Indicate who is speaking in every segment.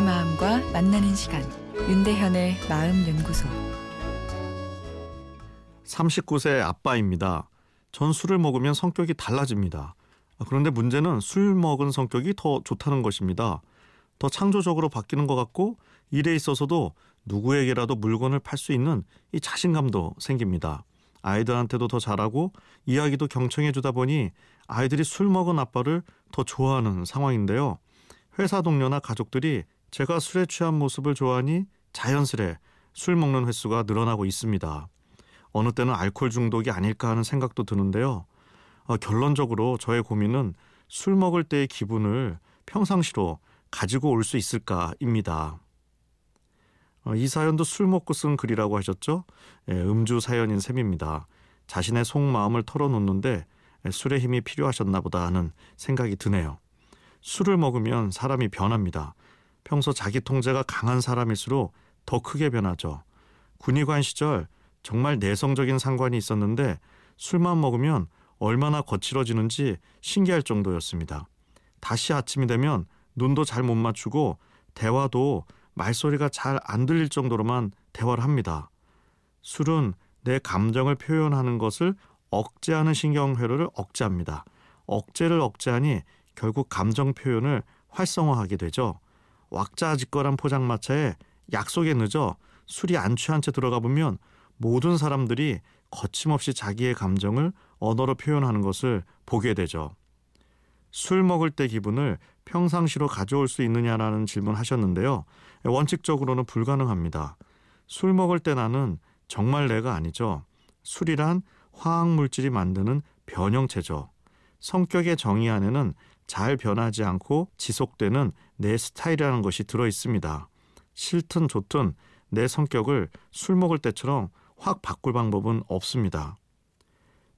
Speaker 1: 만나는 시간 윤대현의 마음 연구소
Speaker 2: 39세 아빠입니다. 전 술을 먹으면 성격이 달라집니다. 그런데 문제는 술 먹은 성격이 더 좋다는 것입니다. 더 창조적으로 바뀌는 것 같고 일에 있어서도 누구에게라도 물건을 팔 수 있는 이 자신감도 생깁니다. 아이들한테도 더 잘하고 이야기도 경청해 주다 보니 아이들이 술 먹은 아빠를 더 좋아하는 상황인데요. 회사 동료나 가족들이 제가 술에 취한 모습을 좋아하니 자연스레 술 먹는 횟수가 늘어나고 있습니다. 어느 때는 알코올 중독이 아닐까 하는 생각도 드는데요. 어, 결론적으로 저의 고민은 술 먹을 때의 기분을 평상시로 가지고 올 수 있을까입니다. 어, 이 사연도 술 먹고 쓴 글이라고 하셨죠? 예, 음주 사연인 셈입니다. 자신의 속마음을 털어놓는데 술의 힘이 필요하셨나 보다 하는 생각이 드네요. 술을 먹으면 사람이 변합니다. 평소 자기 통제가 강한 사람일수록 더 크게 변하죠. 군의관 시절 정말 내성적인 상관이 있었는데 술만 먹으면 얼마나 거칠어지는지 신기할 정도였습니다. 다시 아침이 되면 눈도 잘 못 맞추고 대화도 말소리가 잘 안 들릴 정도로만 대화를 합니다. 술은 내 감정을 표현하는 것을 억제하는 신경회로를 억제합니다. 억제를 억제하니 결국 감정 표현을 활성화하게 되죠. 왁자지껄한 포장마차에 약속에 늦어 술이 안 취한 채 들어가 보면 모든 사람들이 거침없이 자기의 감정을 언어로 표현하는 것을 보게 되죠. 술 먹을 때 기분을 평상시로 가져올 수 있느냐라는 질문 하셨는데요. 원칙적으로는 불가능합니다. 술 먹을 때 나는 정말 내가 아니죠. 술이란 화학물질이 만드는 변형체죠. 성격의 정의 안에는 잘 변하지 않고 지속되는 내 스타일이라는 것이 들어 있습니다. 싫든 좋든 내 성격을 술 먹을 때처럼 확 바꿀 방법은 없습니다.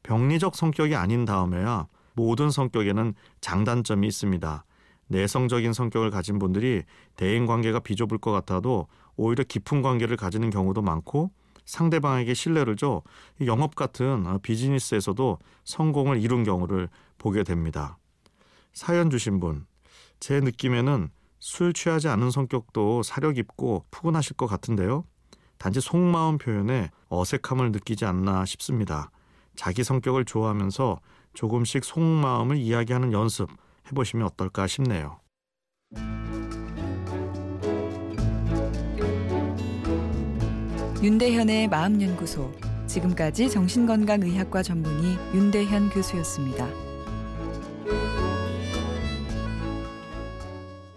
Speaker 2: 병리적 성격이 아닌 다음에야 모든 성격에는 장단점이 있습니다. 내성적인 성격을 가진 분들이 대인 관계가 비좁을 것 같아도 오히려 깊은 관계를 가지는 경우도 많고 상대방에게 신뢰를 줘 영업 같은 비즈니스에서도 성공을 이룬 경우를 보게 됩니다. 사연 주신 분, 제 느낌에는 술 취하지 않은 성격도 사려 깊고 푸근하실 것 같은데요. 단지 속마음 표현에 어색함을 느끼지 않나 싶습니다. 자기 성격을 좋아하면서 조금씩 속마음을 이야기하는 연습 해보시면 어떨까 싶네요.
Speaker 1: 윤대현의 마음연구소 지금까지 정신건강의학과 전문의 윤대현 교수였습니다.